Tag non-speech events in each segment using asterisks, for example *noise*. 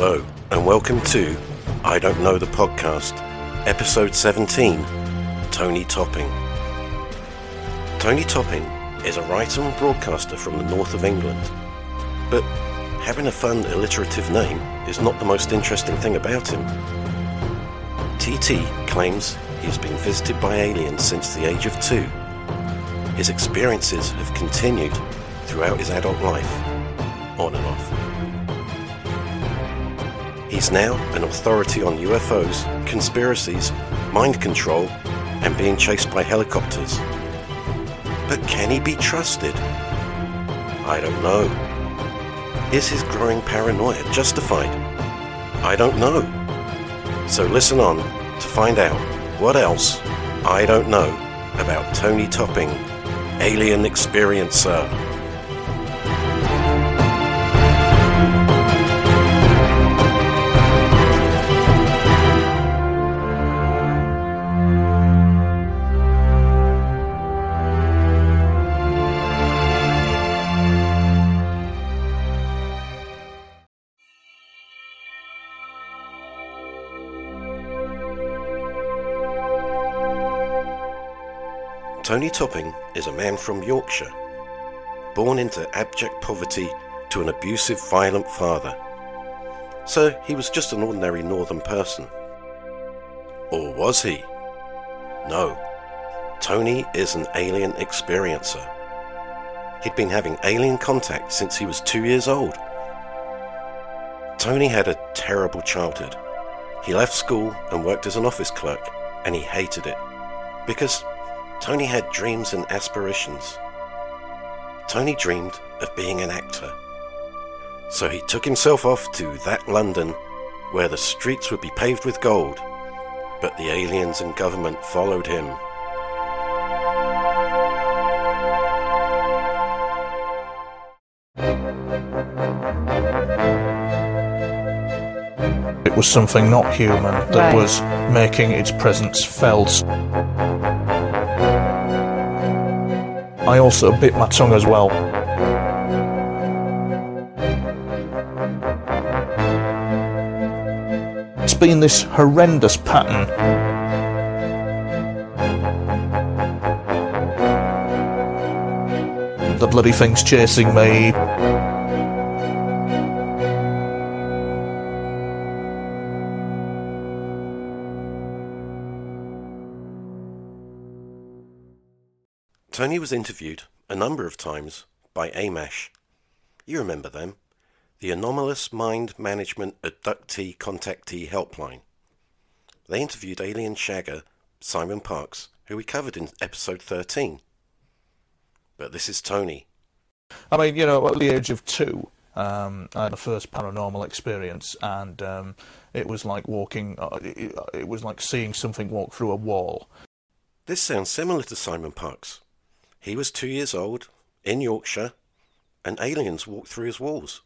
Hello, and welcome to I Don't Know the Podcast, Episode 17 Tony Topping. Tony Topping is a writer and broadcaster from the north of England. But having a fun, alliterative name is not the most interesting thing about him. TT claims he has been visited by aliens since the age of two. His experiences have continued throughout his adult life, on and off. He's now an authority on UFOs, conspiracies, mind control, and being chased by helicopters. But can he be trusted? I don't know. Is his growing paranoia justified? I don't know. So listen on to find out what else I don't know about Tony Topping, Alien Experiencer. Tony Topping is a man from Yorkshire, born into abject poverty to an abusive, violent father. So he was just an ordinary northern person. Or was he? No. Tony is an alien experiencer. He'd been having alien contact since he was two years old. Tony had a terrible childhood. He left school and worked as an office clerk, and he hated it. Because Tony had dreams and aspirations. Tony dreamed of being an actor. So he took himself off to that London where the streets would be paved with gold, but the aliens and government followed him. It was something not human that Right. was making its presence felt. I also bit my tongue as well. It's been this horrendous pattern. The bloody thing's chasing me. Tony was interviewed a number of times by AMASH. You remember them, the Anomalous Mind Management Abductee Contactee Helpline. They interviewed alien shagger Simon Parks, who we covered in episode 13. But this is Tony. I mean, you know, at the age of two, um, I had the first paranormal experience, and um, it was like walking. Uh, it, it was like seeing something walk through a wall. This sounds similar to Simon Parks. He was two years old, in Yorkshire, and aliens walked through his walls.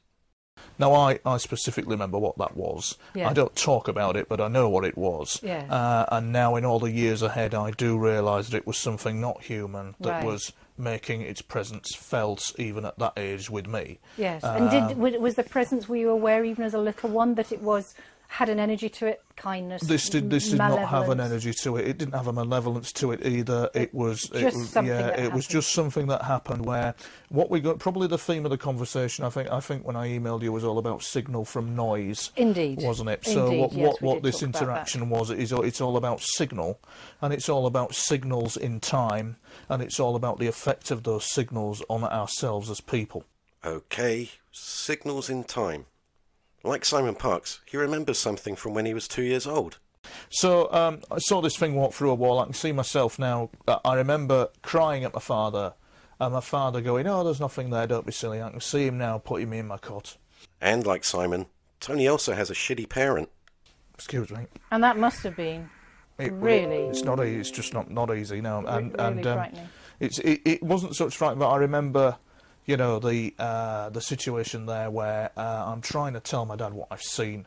Now, I, I specifically remember what that was. Yeah. I don't talk about it, but I know what it was. Yeah. Uh, and now, in all the years ahead, I do realise that it was something not human that Right. was making its presence felt even at that age with me. Yes. and did was the presence? Were you aware, even as a little one, that it was had an energy to it, kindness? This did this did not have an energy to it. It didn't have a malevolence to it either. It was it Just was, something yeah. that it was happened. just something that happened where what we got probably the theme of the conversation. I think I think when I emailed you was all about signal from noise. Indeed. wasn't it? So Indeed, what yes, what, we what this talk about that. interaction was is it's all about signal, and it's all about signals in time, and it's all about the effect of those signals on ourselves as people. Okay, signals in time. Like Simon Parks, he remembers something from when he was two years old. So um, I saw this thing walk through a wall. I can see myself now. Uh, I remember crying at my father, and my father going, "Oh, there's nothing there. Don't be silly." I can see him now putting me in my cot. And like Simon, Tony also has a shitty parent. Excuse me. And that must have been It, Really? it's not. e- It's just not not easy. No, and really and um, it's it, it wasn't such frightening, but I remember, you know, the uh, the situation there where uh, I'm trying to tell my dad what I've seen,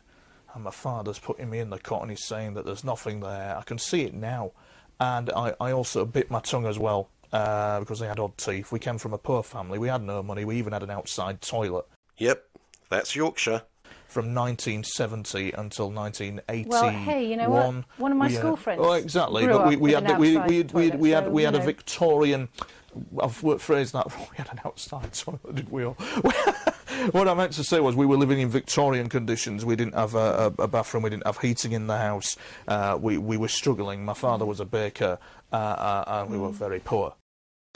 and my father's putting me in the cot and he's saying that there's nothing there. I can see it now, and I, I also bit my tongue as well uh, because they had odd teeth. We came from a poor family. We had no money. We even had an outside toilet. Yep, that's Yorkshire. from 1970 until 1981. Well, hey, you know what? One of my we school had- friends Oh, exactly. grew But we, we with had an the- we, outside we, we, toilet, we had we had a. Victorian. I've wor- phrased that wrong. *laughs* We had an outside toilet, did we all? *laughs* what I meant to say was we were living in Victorian conditions. We didn't have a, a, a bathroom. We didn't have heating in the house. Uh, we we were struggling. My father was a baker, uh, uh, and we were very poor.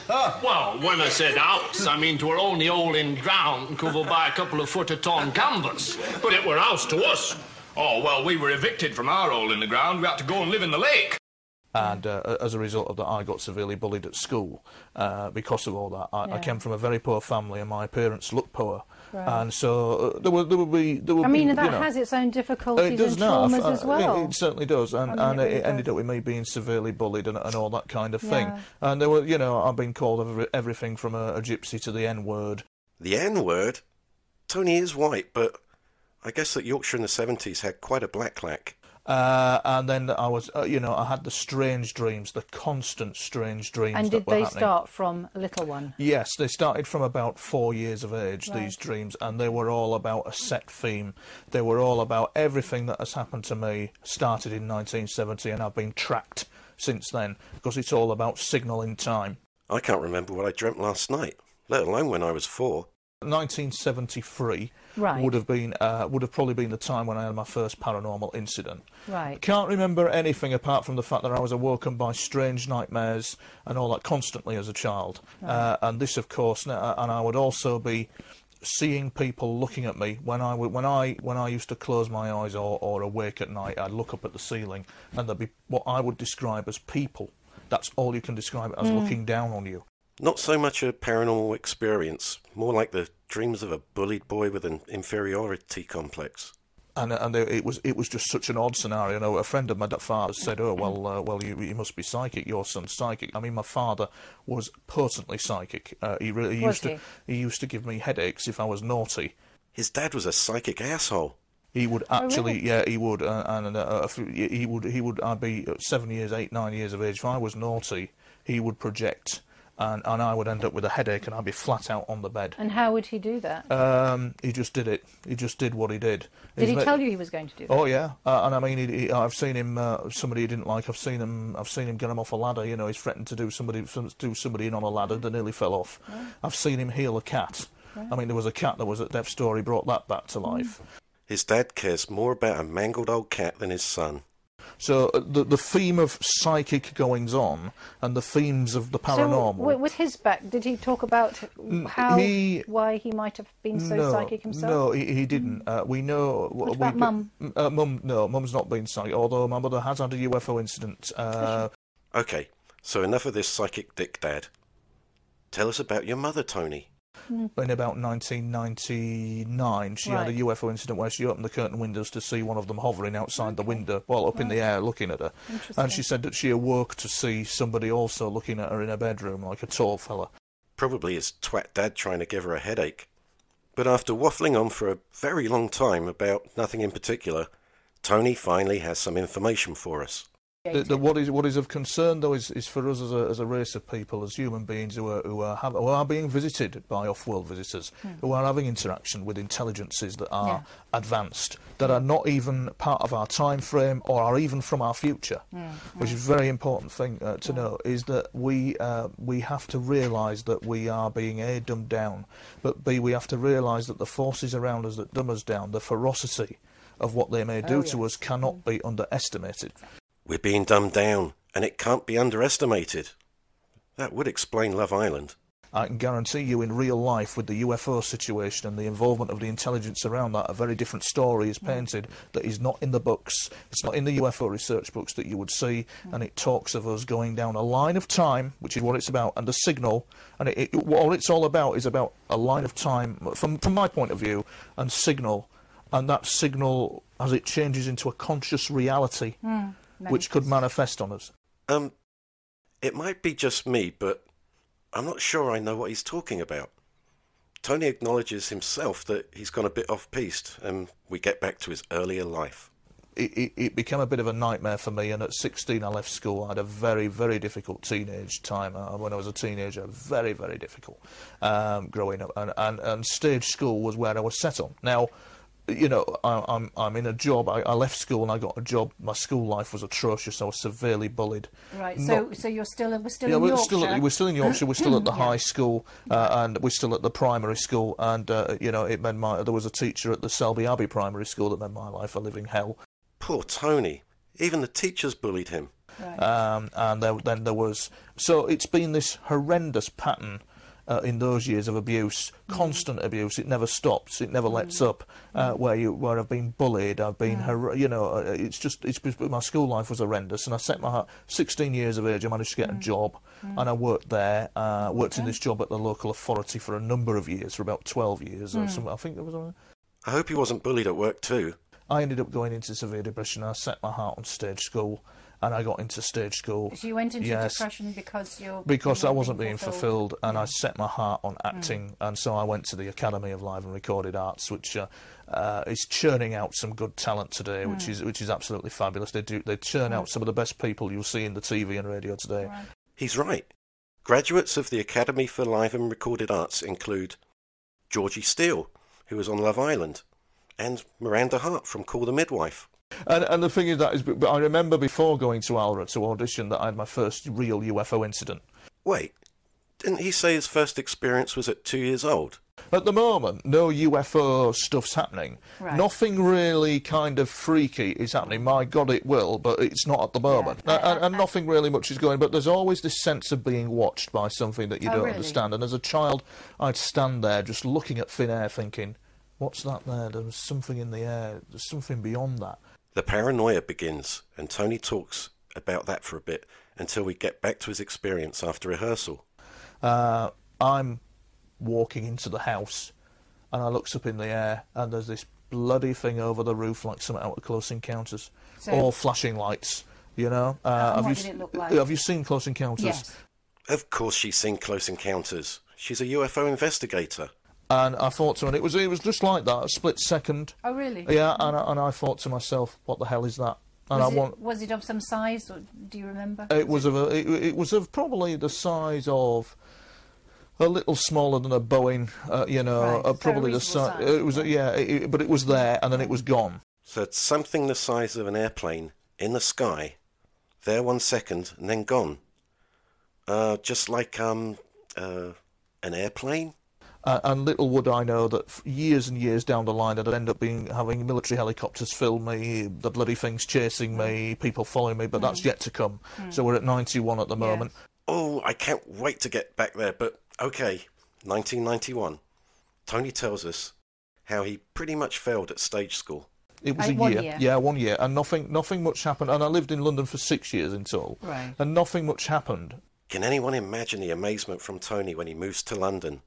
Well, when I said house, I mean 'twere only all in ground covered by a couple of foot of torn canvas. But it were house to us. Oh, well, we were evicted from our hole in the ground. We had to go and live in the lake. And uh, as a result of that, I got severely bullied at school uh, because of all that. I, I came from a very poor family, and my parents looked poor, Right. and so uh, there would there would be there would I mean, be, that you know, has its own it difficulties does and now. traumas uh, as well. It, it certainly does, and, I mean, and it it, really ended does. up with me being severely bullied and, and all that kind of thing. Yeah. And there were, you know, I've been called every, everything from a, a gypsy to the N word. The N word? Tony is white, but I guess that Yorkshire in the 70s had quite a black lack. Uh, and then I was, uh, you know, I had the strange dreams, the constant strange dreams. and that did were they happening. start from a little one? Yes, they started from about four years of age, Right. these dreams, and they were all about a set theme. They were all about everything that has happened to me started in 1970, and I've been tracked since then because it's all about signalling time. I can't remember what I dreamt last night, let alone when I was four. 1973 Right. would have been uh, would have probably been the time when I had my first paranormal incident. Right. Can't remember anything apart from the fact that I was awoken by strange nightmares and all that constantly as a child. Uh, and this, of course, uh, and I would also be seeing people looking at me when I when I when I used to close my eyes or, or awake at night. I'd look up at the ceiling and there'd be what I would describe as people. That's all you can describe it as looking down on you. Not so much a paranormal experience, more like the dreams of a bullied boy with an inferiority complex. and and it was it was just such an odd scenario. You know, a friend of my da- father's said, "Oh well, uh, well you you must be psychic. Your son's psychic." I mean, my father was potently psychic. Uh, he really he Was used to he used to give me headaches if I was naughty. His dad was a psychic asshole. He would actually, Oh, really? yeah, he would, uh, and uh, he would, he would. I'd be seven years, eight, nine years of age. If I was naughty, he would project, and, and I would end up with a headache, and I'd be flat out on the bed. And how would he do that? Um, he just did it. He just did what he did. Did he He's ve- tell you he was going to do that? Oh yeah, uh, and I mean, he, he, I've seen him. Uh, somebody he didn't like. I've seen him. I've seen him get him off a ladder. You know, he's threatened to do somebody do somebody in on a ladder. They nearly fell off. I've seen him heal a cat. I mean, there was a cat that was at death's door. He brought that back to life. His dad cares more about a mangled old cat than his son. So uh, the the theme of psychic goings on and the themes of the paranormal. w- with his back, did he talk about how, he- why he might have been so no, psychic himself? No, he, he didn't. Uh, we know. What we, about Mum? Uh, mum, no, mum's not been psychic. Although my mother has had a UFO incident. Uh, Okay, so enough of this psychic dick dad. Tell us about your mother, Tony. In about 1999, she had a UFO incident where she opened the curtain windows to see one of them hovering outside the window, well, up in the air, looking at her. And she said that she awoke to see somebody also looking at her in her bedroom, like a tall fella. Probably his twat dad trying to give her a headache. But after waffling on for a very long time about nothing in particular, Tony finally has some information for us. The, the, what is what is of concern though is, is for us as a, as a race of people, as human beings who are who are, have, who are being visited by off-world visitors, who are having interaction with intelligences that are Yeah. advanced, that are not even part of our time frame or are even from our future, which is a very important thing uh, to know. Is that we uh, we have to realise that we are being a dumbed down, but b we have to realise that the forces around us that dumb us down, the ferocity of what they may do Oh, to us, cannot be underestimated. We're being dumbed down, and it can't be underestimated. That would explain Love Island. I can guarantee you in real life with the UFO situation and the involvement of the intelligence around that, a very different story is painted that is not in the books. It's not in the UFO research books that you would see, and it talks of us going down a line of time, which is what it's about, and a signal. And it, it, all it's all about is about a line of time, from, from my point of view, and signal. And that signal, as it changes into a conscious reality, hmm. Which could manifest on us. Um, it might be just me, but I'm not sure I know what he's talking about. Tony acknowledges himself that he's gone a bit off piste, and we get back to his earlier life. it, it, it became a bit of a nightmare for me. And at 16, I left school. I had a very, very difficult teenage time. Uh, when I was a teenager, very, very difficult um, growing up. And, and, and stage school was where I was set on. Now, you know, I, I'm I'm in a job. I, I left school and I got a job. My school life was atrocious. I was severely bullied. Right. Not- So, so you're still we're still yeah, in we're Yorkshire. still at, we're still in Yorkshire. We're still at the *coughs* Yeah. high school, uh, and we're still at the primary school. And uh, you know, it meant my there was a teacher at the Selby Abbey Primary School that made my life a living hell. Poor Tony. Even the teachers bullied him. Right. Um, and there, then there was so it's been this horrendous pattern. Uh, in those years of abuse, Mm. constant abuse, it never stops, it never lets up. Uh, where you, where I've been bullied, I've been, hor- you know, uh, it's just, it's my school life was horrendous, and I set my heart. 16 years of age, I managed to get a Mm. job, and I worked there. Uh, worked in this job at the local authority for a number of years, for about 12 years Mm. or something. I think there was. A, I hope he wasn't bullied at work too. I ended up going into severe depression. I set my heart on stage school, and I got into stage school. so you went into yes, depression because you're because I wasn't being fulfilled, and I set my heart on acting, and so I went to the Academy of Live and Recorded Arts, which uh, uh, is churning out some good talent today, which is which is absolutely fabulous. They do they churn out some of the best people you'll see in the TV and radio today. Right. He's right. Graduates of the Academy for Live and Recorded Arts include Georgie Steel, who was on Love Island, and Miranda Hart from Call the Midwife. And, and the thing is that is, but I remember before going to Alra to audition that I had my first real UFO incident. Wait, didn't he say his first experience was at two years old? At the moment, no UFO stuff's happening. Right. Nothing really kind of freaky is happening. My God, it will, but it's not at the moment. Yeah. A- and, and nothing really much is going. But there's always this sense of being watched by something that you Oh, don't really? understand. And as a child, I'd stand there just looking at thin air, thinking, "What's that there? There's something in the air. There's something beyond that." The paranoia begins, and Tony talks about that for a bit until we get back to his experience after rehearsal. uh, I'm walking into the house and I looks up in the air and there's this bloody thing over the roof like something out of Close Encounters. So- All flashing lights, you know. Uh, have what you did it look like? Have you seen Close Encounters? Yes. Of course, she's seen Close Encounters. She's a UFO investigator. And I thought to, and it was it was just like that, a split second. Oh, really? Yeah, and I, and I thought to myself, what the hell is that? And Was, I it, want. was it of some size? Or do you remember? It was of a, it, it was of probably the size of a little smaller than a Boeing, uh, you know, Right, uh, so a probably the reasonable size. size, It was, yeah. yeah, it, it- but it was there, and then it was gone. So it's something the size of an airplane in the sky, there one second and then gone. Uh, just like um, uh, an airplane. Uh, and little would I know that years and years down the line, I'd end up being having military helicopters film me, the bloody things chasing me, mm. people following me. But that's mm. yet to come. Mm. So we're at 91 at the moment. Oh, I can't wait to get back there. But okay, 1991. Tony tells us how he pretty much failed at stage school. It was a one year. year. yeah, one year, and nothing, nothing much happened. And I lived in London for six years in total, Right. and nothing much happened. Can anyone imagine the amazement from Tony when he moves to London?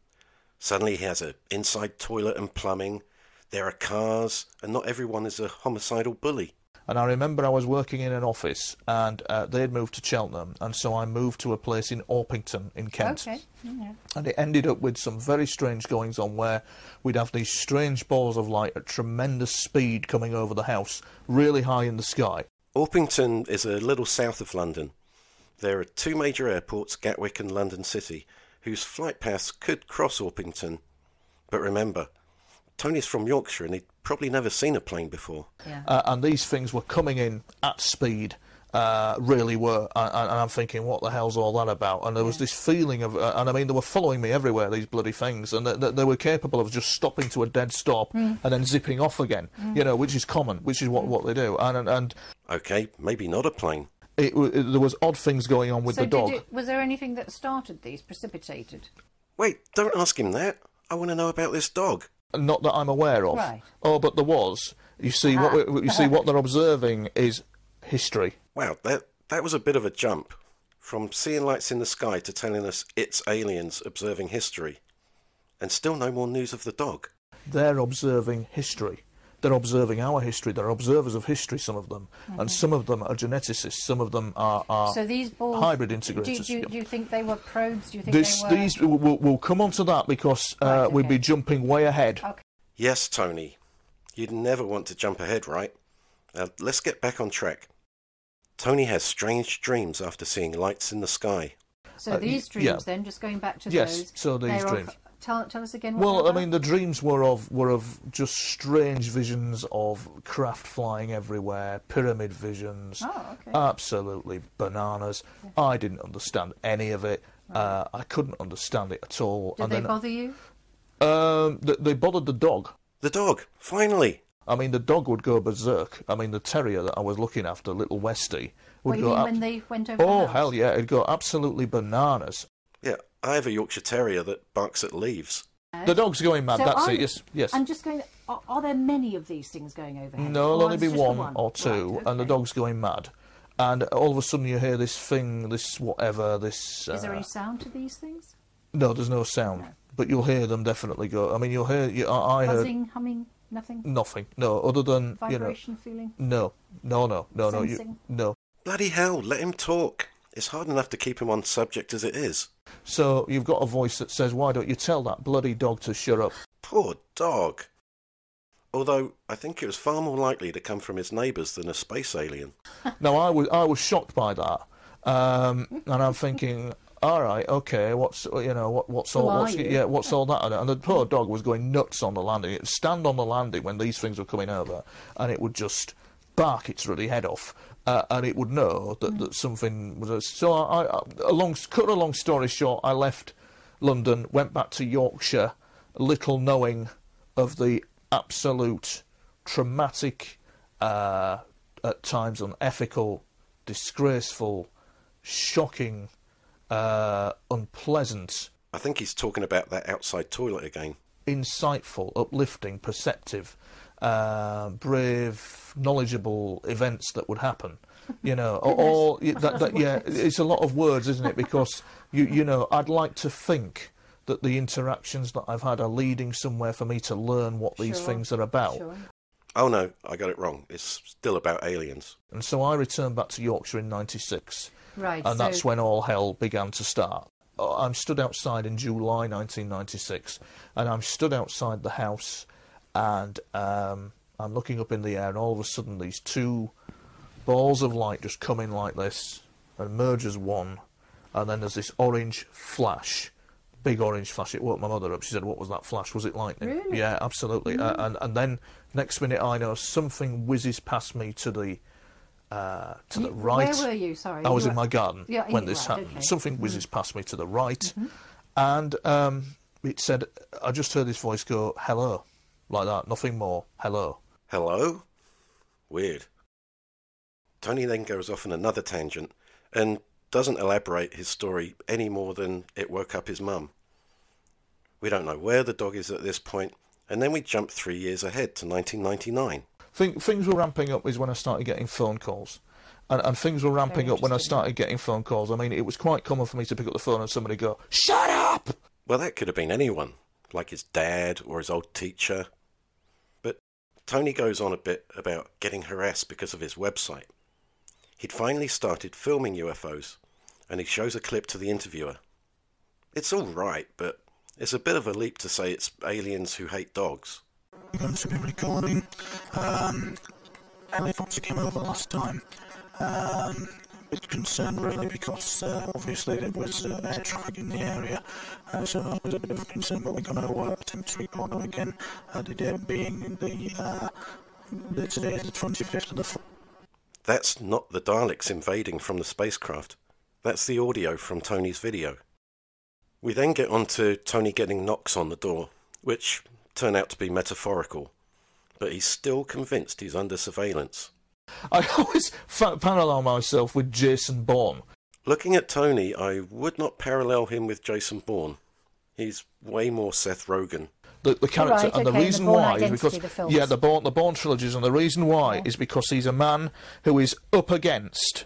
Suddenly he has an inside toilet and plumbing. There are cars, and not everyone is a homicidal bully. And I remember I was working in an office, and uh, they'd moved to Cheltenham, and so I moved to a place in Orpington in Kent. Okay. Yeah. And it ended up with some very strange goings on where we'd have these strange balls of light at tremendous speed coming over the house, really high in the sky. Orpington is a little south of London. There are two major airports, Gatwick and London City, whose flight paths could cross Orpington. But remember, Tony's from Yorkshire and he'd probably never seen a plane before. Yeah. Uh, and these things were coming in at speed. Uh, really were, and, and I'm thinking, what the hell's all that about? And there was this feeling of, uh, and I mean, they were following me everywhere, these bloody things, and they, they, they were capable of just stopping to a dead stop and then zipping off again, you know, which is common, which is what, what they do. And, and, and Okay, maybe not a plane. It, it, there was odd things going on with so the dog. Did it, was there anything that started these, precipitated? Wait, don't ask him that. I want to know about this dog. not that I'm aware of. Right. Oh, but there was. You see, Ah. what you see what they're *laughs* observing is history. Wow, that, that was a bit of a jump. From seeing lights in the sky to telling us it's aliens observing history. And still no more news of the dog. They're observing history. They're observing our history. They're observers of history. Some of them, and some of them are geneticists. Some of them are, are Mm-hmm. So these balls. hybrid Do, integrators. do, yeah. do you think they were probes? Do you think this, they were? these we'll, we'll come on to that because uh, Right, we'd be jumping way ahead. Okay. Yes, Tony. You'd never want to jump ahead, right? Now, let's get back on track. Tony has strange dreams after seeing lights in the sky. So Uh, these y- yeah. dreams, then, just going back to Yes, those. so these they're dreams. Of Tell, tell us again. What Well, I about. mean, the dreams were of were of just strange visions of craft flying everywhere, pyramid visions, Oh, okay. absolutely bananas. I didn't understand any of it. Uh, I couldn't understand it at all. Did they bother you? um, th- they bothered the dog. The dog, finally. I mean, the dog would go berserk. I mean, the terrier that I was looking after, little Westie, would What do you go. mean ab- when they went over? oh the house? hell yeah! It'd go absolutely bananas. Yeah, I have a Yorkshire Terrier that barks at leaves. The dog's going mad. So That's are it. Yes, yes. I'm just going. Are, are there many of these things going overhead? No, Or it'll only be it just the one, one or two, Right, and the dog's going mad. And all of a sudden, you hear this thing, this whatever, this. Uh, Is there any sound to these things? No, there's no sound, but you'll hear them definitely go. I mean, you'll hear. You, I, I heard Buzzing, humming, nothing. nothing. No, other than you know. Vibration, feeling. No, no, no, no, no. You, no. Bloody hell, let him talk. It's hard enough to keep him on subject as it is. So you've got a voice that says, "Why don't you tell that bloody dog to shut up?" Poor dog. Although, I think it was far more likely to come from his neighbours than a space alien. *laughs* Now I was I was shocked by that, um, and I'm thinking, all right, okay, what's you know what what's all what's, yeah what's all that? And the poor dog was going nuts on the landing. It would stand on the landing when these things were coming over, and it would just bark its ruddy head off, uh, and it would know that, that something was. So I, I, a long cut a long story short, I left London, went back to Yorkshire, little knowing of the absolute traumatic, uh, at times unethical, disgraceful, shocking, uh, unpleasant, I think he's talking about that outside toilet again. insightful, uplifting, perceptive, uh, brave, knowledgeable events that would happen. You know, *laughs* or, or that, that, yeah, *laughs* it's a lot of words, isn't it? Because you, you know, I'd like to think that the interactions that I've had are leading somewhere for me to learn what these Sure, things are about. Sure. Oh no, I got it wrong. It's still about aliens. And so I returned back to Yorkshire in '96, Right. and so that's when all hell began to start. Uh, I'm stood outside in July 1996, and I'm stood outside the house, and um, I'm looking up in the air, and all of a sudden these two balls of light just come in like this, and merge as one, and then there's this orange flash, big orange flash. It woke my mother up. She said, "What was that flash? Was it lightning?" Really? Yeah, absolutely. Uh, and and then next minute I know something whizzes past me to the uh, to the right. Where were you? Sorry. I was You in my garden Yeah, when this right, happened. okay. Mm-hmm. Something whizzes past me to the right, and um, it said, "I just heard this voice go, hello,' like that. Nothing more. Hello." Hello? Weird. Tony then goes off on another tangent and doesn't elaborate his story any more than it woke up his mum. We don't know where the dog is at this point, and then we jump three years ahead to 1999. Think, things were ramping up is when I started getting phone calls. And, and things were ramping up when I started getting phone calls. I mean, it was quite common for me to pick up the phone and somebody go, "Shut up!" Well, that could have been anyone, like his dad or his old teacher. Tony goes on a bit about getting harassed because of his website. He'd finally started filming UFOs, and he shows a clip to the interviewer. It's all right, but it's a bit of a leap to say it's aliens who hate dogs. going to be recording. Um, helicopter came over last time. Um, with concern really because uh, obviously there was uh, air traffic in the area, uh, so that was a bit of concern. But we're going to uh, attempt to record them again. Uh, the day being the uh, the today the 25th of the. F- That's not the Daleks invading from the spacecraft. That's the audio from Tony's video. We then get on to Tony getting knocks on the door, which turn out to be metaphorical, but he's still convinced he's under surveillance. I *laughs* always fa- parallel myself with Jason Bourne. Looking at Tony, I would not parallel him with Jason Bourne. He's way more Seth Rogen. the, the character, Right, and the okay, the reason Bourne why is because the yeah, the Bourne, the Bourne trilogies, and the reason why is because he's a man who is up against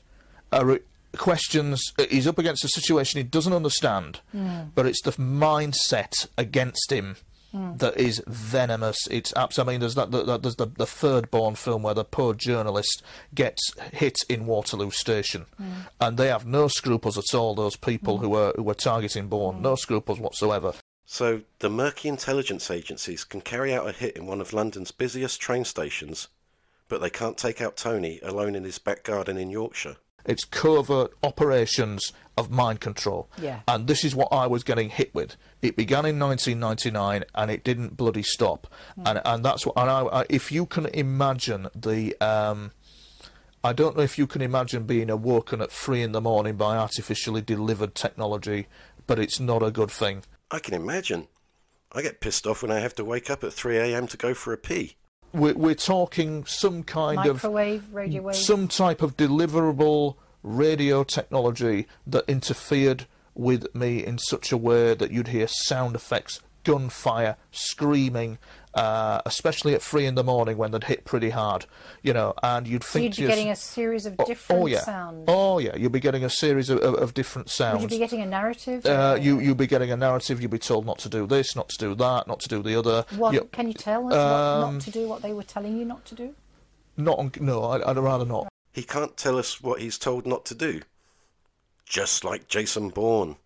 a re- questions. uh, He's up against a situation he doesn't understand, Hmm. but it's the mindset against him. That is venomous. It's abs- I mean, there's that. The, the, there's the, the third Bourne film where the poor journalist gets hit in Waterloo Station, Hmm. and they have no scruples at all. Those people who are who are targeting Bourne, no scruples whatsoever. So, the murky intelligence agencies can carry out a hit in one of London's busiest train stations, but they can't take out Tony alone in his back garden in Yorkshire. It's covert operations of mind control. Yeah. And this is what I was getting hit with. It began in 1999 and it didn't bloody stop. And and that's what. And I, I, if you can imagine the. Um, I don't know if you can imagine being awoken at three in the morning by artificially delivered technology, but it's not a good thing. I can imagine. I get pissed off when I have to wake up at 3 a.m. to go for a pee. We're, we're talking some kind of Microwave, radio wave. some type of deliverable radio technology that interfered with me in such a way that you'd hear sound effects, gunfire, screaming, uh, especially at three in the morning when they'd hit pretty hard, you know, and you'd so think you'd to be getting a series of Oh, different oh, yeah. sounds. Oh yeah, you'll be getting a series of, of, of different Would sounds. you be getting a narrative? uh, or- you you'll be getting a narrative. You'll be told not to do this, not to do that, not to do the other. What, You- Can you tell us what Um, not to do, what they were telling you not to do? not on, no, I'd, I'd rather not. He can't tell us what he's told not to do. Just like Jason Bourne.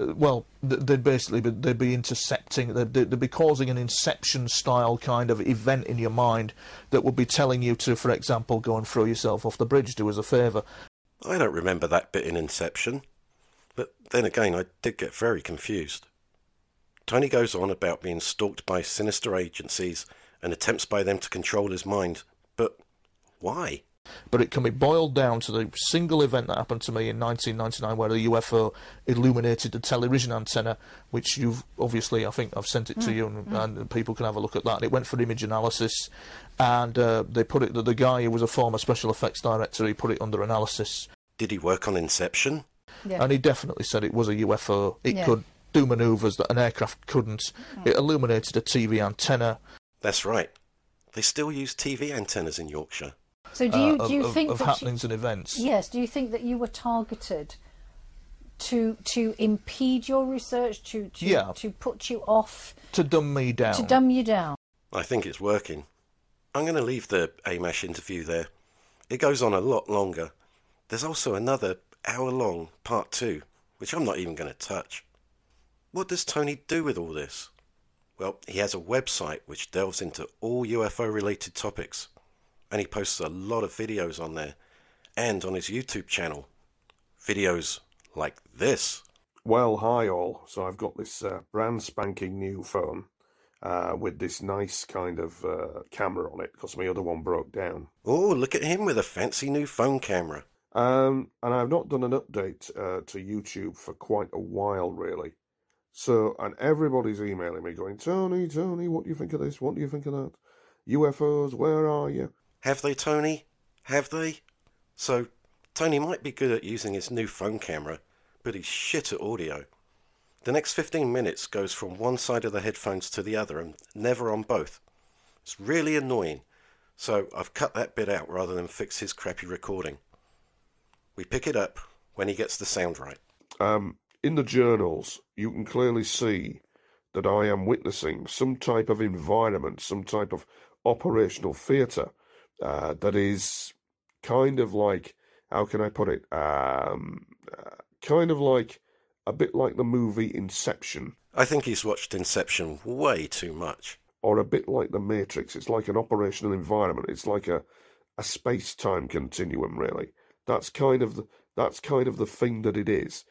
Uh, well, they'd basically be, they'd be intercepting, they'd, they'd they'd be causing an inception style kind of event in your mind that would be telling you to, for example, go and throw yourself off the bridge, do us a favour. I don't remember that bit in Inception. But then again, I did get very confused. Tony goes on about being stalked by sinister agencies and attempts by them to control his mind. But why? But it can be boiled down to the single event that happened to me in 1999 where the UFO illuminated the television antenna, which you've obviously, I think I've sent it to hmm. you and, hmm. and people can have a look at that. It went for image analysis and uh, they put it, the, the guy who was a former special effects director, he put it under analysis Did he work on Inception? Yeah. and he definitely said it was a UFO. It Yeah. could do manoeuvres that an aircraft couldn't. Hmm. It illuminated a TV antenna. That's right. They still use TV antennas in Yorkshire. So do you uh, do you of, think of that you- and events? yes? Do you think that you were targeted to to impede your research, to to, Yeah. to put you off, To dumb me down. to dumb you down? I think it's working. I'm going to leave the AMASH interview there. It goes on a lot longer. There's also another hour long part two, which I'm not even going to touch. What does Tony do with all this? Well, he has a website which delves into all UFO related topics, and he posts a lot of videos on there and on his YouTube channel. Videos like this. Well, hi all. So I've got this uh, brand spanking new phone uh, with this nice kind of uh, camera on it because my other one broke down. Oh, look at him with a fancy new phone camera. Um, and I've not done an update uh, to YouTube for quite a while, really. So, and everybody's emailing me going, Tony, Tony, what do you think of this? What do you think of that? UFOs, where are you? Have they, Tony? Have they? So, Tony might be good at using his new phone camera, but he's shit at audio. The next 15 minutes goes from one side of the headphones to the other and never on both. It's really annoying, so I've cut that bit out rather than fix his crappy recording. We pick it up when he gets the sound right. Um, in the journals, you can clearly see that I am witnessing some type of environment, some type of operational theatre uh, that is kind of like, how can I put it? Um, uh, kind of like a bit like the movie Inception, I think he's watched Inception way too much. or a bit like the Matrix. It's like an operational environment. It's like a a space time continuum, really. That's kind of the that's kind of the thing that it is.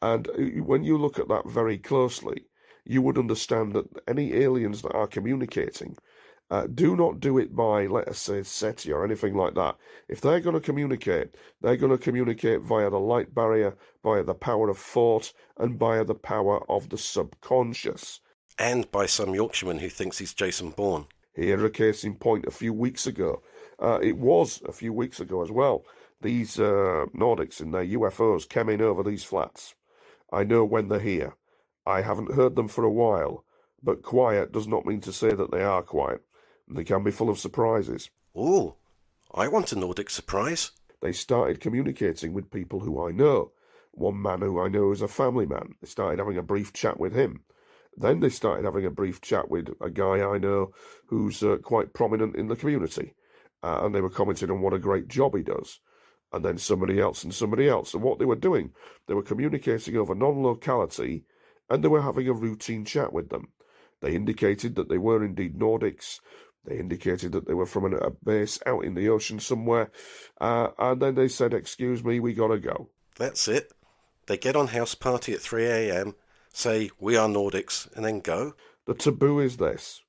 And uh, when you look at that very closely, you would understand that any aliens that are communicating uh, do not do it by, let us say, SETI or anything like that. If they're going to communicate, they're going to communicate via the light barrier, via the power of thought, and via the power of the subconscious. And by some Yorkshireman who thinks he's Jason Bourne. Here, a case in point a few weeks ago. Uh, it was a few weeks ago as well. These uh, Nordics in their UFOs came in over these flats. I know when they're here. I haven't heard them for a while, but quiet does not mean to say that they are quiet. They can be full of surprises. Oh, I want a Nordic surprise. They started communicating with people who I know. One man who I know is a family man. They started having a brief chat with him. Then they started having a brief chat with a guy I know who's uh, quite prominent in the community. Uh, and they were commenting on what a great job he does. And then somebody else and somebody else. And what they were doing, they were communicating over non locality and they were having a routine chat with them. They indicated that they were indeed Nordics. They indicated that they were from a base out in the ocean somewhere, uh, and then they said, "Excuse me, we gotta go." That's it. They get on house party at 3 a.m., say, We are Nordics, and then go. The taboo is this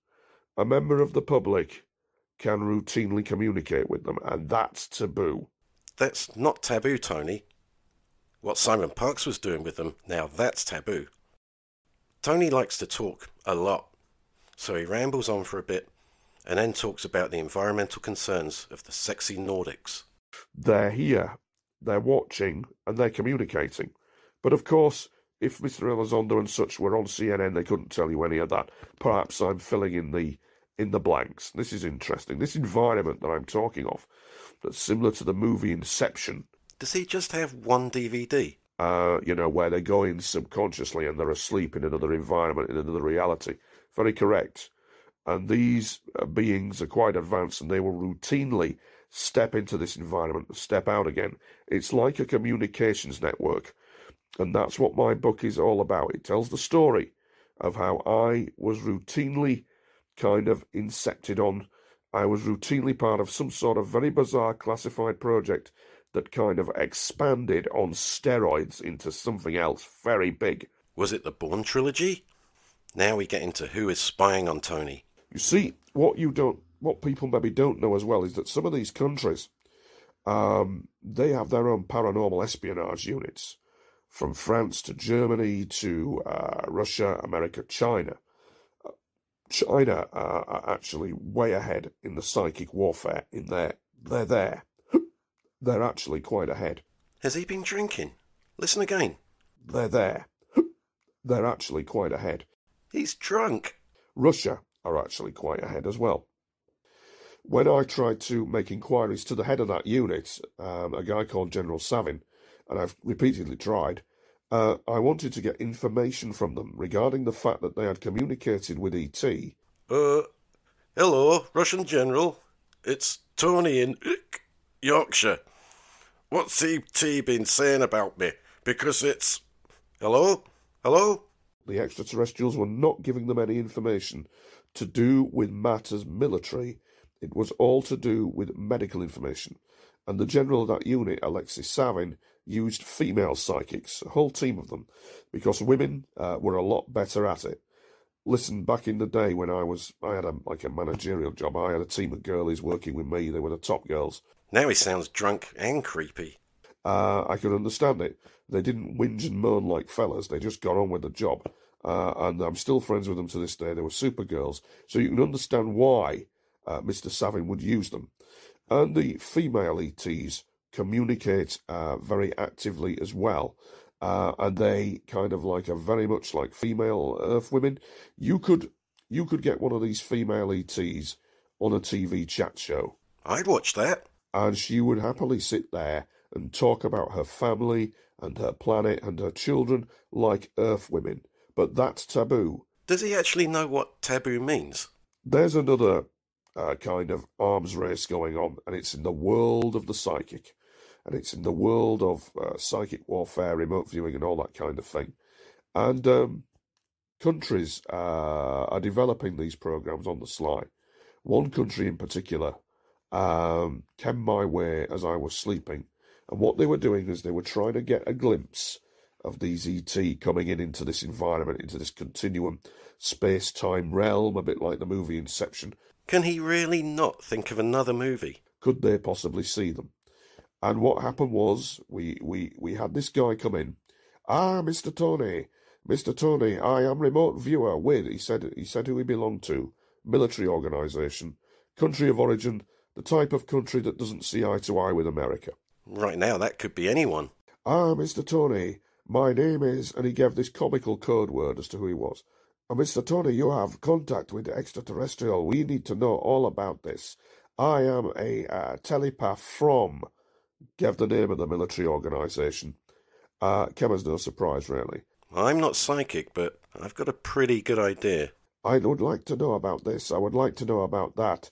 a member of the public can routinely communicate with them, and that's taboo. That's not taboo, Tony. What Simon Parks was doing with them, now that's taboo. Tony likes to talk a lot, so he rambles on for a bit and then talks about the environmental concerns of the sexy Nordics. They're here, they're watching, and they're communicating. But of course, if Mr. Elizondo and such were on CNN, they couldn't tell you any of that. Perhaps I'm filling in the in the blanks. This is interesting. This environment that I'm talking of, that's similar to the movie Inception. Does he just have one DVD? Uh, you know, where they go in subconsciously and they're asleep in another environment, in another reality. Very correct. And these uh, beings are quite advanced and they will routinely step into this environment and step out again. It's like a communications network. And that's what my book is all about. It tells the story of how I was routinely kind of incepted on. I was routinely part of some sort of very bizarre classified project that kind of expanded on steroids into something else very big. Was it the Bourne trilogy? Now we get into who is spying on Tony. You see, what you don't, what people maybe don't know as well is that some of these countries, um, they have their own paranormal espionage units, from France to Germany to uh, Russia, America, China. China are actually way ahead in the psychic warfare. In there, they're there. *gasps* They're actually quite ahead. Has he been drinking? Listen again. They're there. *gasps* They're actually quite ahead. He's drunk. Russia are actually quite ahead as well. When I tried to make inquiries to the head of that unit, um, a guy called General Savin, and I've repeatedly tried, uh, I wanted to get information from them regarding the fact that they had communicated with ET. Uh, hello, Russian General. It's Tony in Yorkshire. What's ET been saying about me? Because it's. Hello? Hello? The extraterrestrials were not giving them any information to do with matters military. It was all to do with medical information. And the general of that unit, Alexis Savin, used female psychics, a whole team of them, because women uh, were a lot better at it. Listen, back in the day when I was, I had a like a managerial job. I had a team of girlies working with me. They were the top girls. Now he sounds drunk and creepy. Uh, I could understand it. They didn't whinge and moan like fellas. They just got on with the job. Uh, and I'm still friends with them to this day. They were super girls. So you can understand why uh, Mr. Savin would use them. And the female ETs communicate uh, very actively as well. Uh, and they kind of like are very much like female Earth women. You could you could get one of these female ETs on a TV chat show. I'd watch that. And she would happily sit there and talk about her family and her planet and her children like Earth women. But that's taboo. Does he actually know what taboo means? There's another uh, kind of arms race going on, and it's in the world of the psychic and it's in the world of uh, psychic warfare, remote viewing, and all that kind of thing. And um, countries uh, are developing these programs on the sly. One country in particular um, came my way as I was sleeping, and what they were doing is they were trying to get a glimpse of these ET coming in into this environment, into this continuum space time realm, a bit like the movie Inception. Can he really not think of another movie? Could they possibly see them? And what happened was we, we, we had this guy come in. Ah, Mr. Tony, Mr. Tony, I am remote viewer with, he said, he said who he belonged to, military organisation, country of origin, the type of country that doesn't see eye to eye with America. Right now, that could be anyone. Ah, Mr. Tony, my name is, and he gave this comical code word as to who he was. Oh, Mr. Tony, you have contact with the extraterrestrial. We need to know all about this. I am a uh, telepath from gave the name of the military organisation. Uh, came as no surprise, really. I'm not psychic, but I've got a pretty good idea. I would like to know about this. I would like to know about that.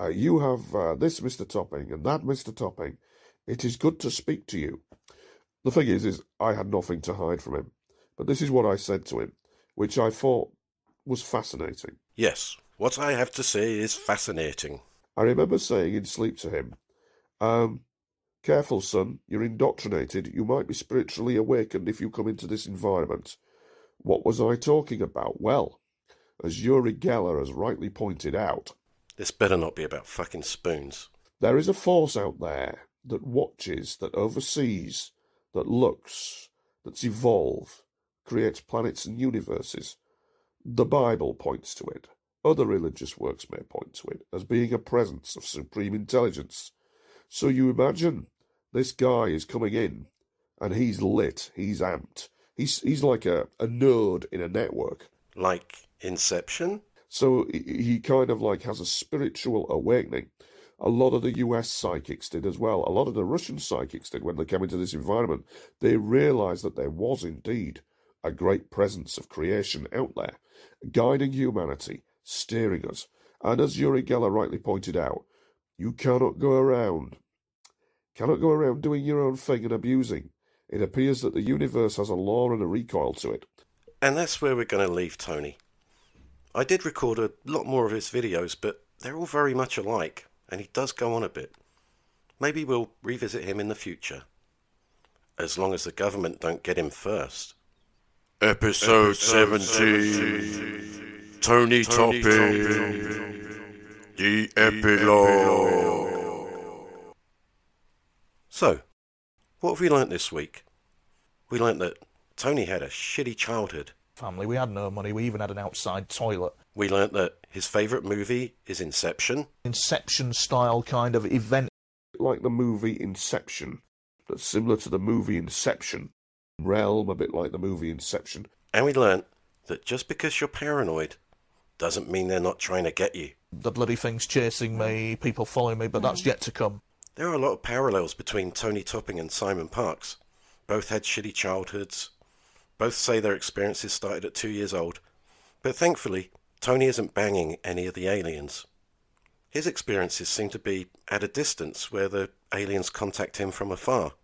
Uh, you have uh, this, Mr. Topping, and that, Mr. Topping. It is good to speak to you. The thing is, is I had nothing to hide from him. But this is what I said to him, which I thought was fascinating. Yes, what I have to say is fascinating. I remember saying in sleep to him, um, Careful, son, you're indoctrinated. You might be spiritually awakened if you come into this environment. What was I talking about? Well, as Uri Geller has rightly pointed out, This better not be about fucking spoons. there is a force out there that watches, that oversees, that looks, that's evolved, creates planets and universes. The Bible points to it. Other religious works may point to it as being a presence of supreme intelligence. So you imagine this guy is coming in and he's lit, he's amped. He's he's like a, a node in a network. Like Inception? So he, he kind of like has a spiritual awakening. A lot of the US psychics did as well. A lot of the Russian psychics did when they came into this environment. They realized that there was indeed a great presence of creation out there, guiding humanity, steering us. And as Uri Geller rightly pointed out, you cannot go around, cannot go around doing your own thing and abusing. It appears that the universe has a law and a recoil to it. And that's where we're going to leave Tony. I did record a lot more of his videos, but they're all very much alike, and he does go on a bit. Maybe we'll revisit him in the future. As long as the government don't get him first. Episode 17 Tony Topping The Epilogue So, what have we learnt this week? We learnt that Tony had a shitty childhood. Family, we had no money. We even had an outside toilet. We learnt that his favourite movie is Inception. Inception style kind of event. like the movie Inception, that's similar to the movie Inception. Realm, a bit like the movie Inception. And we learnt that just because you're paranoid doesn't mean they're not trying to get you. The bloody thing's chasing me, people following me, but that's yet to come. There are a lot of parallels between Tony Topping and Simon Parkes. Both had shitty childhoods. Both say their experiences started at two years old. But thankfully, Tony isn't banging any of the aliens. His experiences seem to be at a distance where the aliens contact him from afar.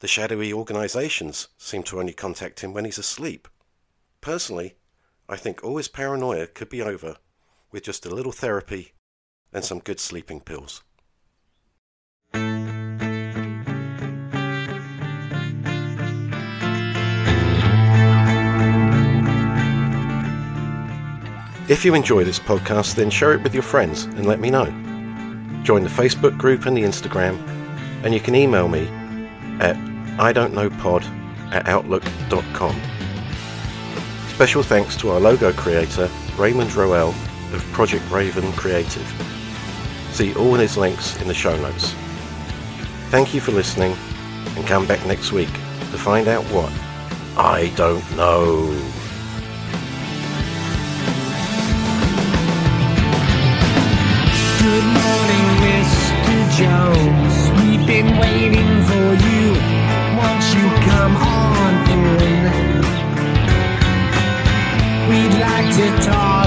The shadowy organisations seem to only contact him when he's asleep. Personally, I think all his paranoia could be over with just a little therapy and some good sleeping pills. If you enjoy this podcast, then share it with your friends and let me know. Join the Facebook group and the Instagram, and you can email me at I don't know pod at outlook.com. Special thanks to our logo creator, Raymond Roel of Project Raven Creative. See all his links in the show notes. Thank you for listening, and come back next week to find out what I don't know. Been waiting for you. Won't you come on in? We'd like to talk